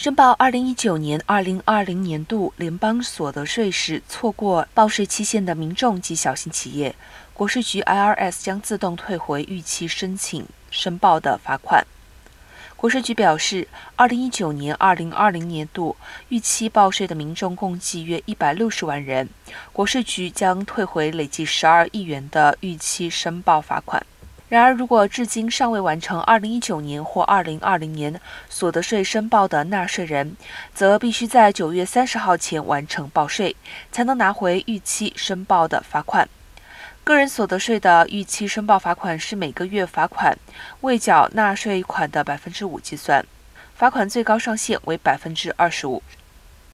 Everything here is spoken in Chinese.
申报二零一九年、二零二零年度联邦所得税时错过报税期限的民众及小型企业，国税局 IRS 将自动退回逾期申请申报的罚款。国税局表示，二零一九年、二零二零年度逾期报税的民众共计约一百六十万人，国税局将退回累计十二亿元的逾期申报罚款。然而，如果至今尚未完成2019年或2020年所得税申报的纳税人，则必须在9月30号前完成报税，才能拿回逾期申报的罚款。个人所得税的逾期申报罚款是每个月罚款未缴纳税款的百分之五计算，罚款最高上限为百分之二十五。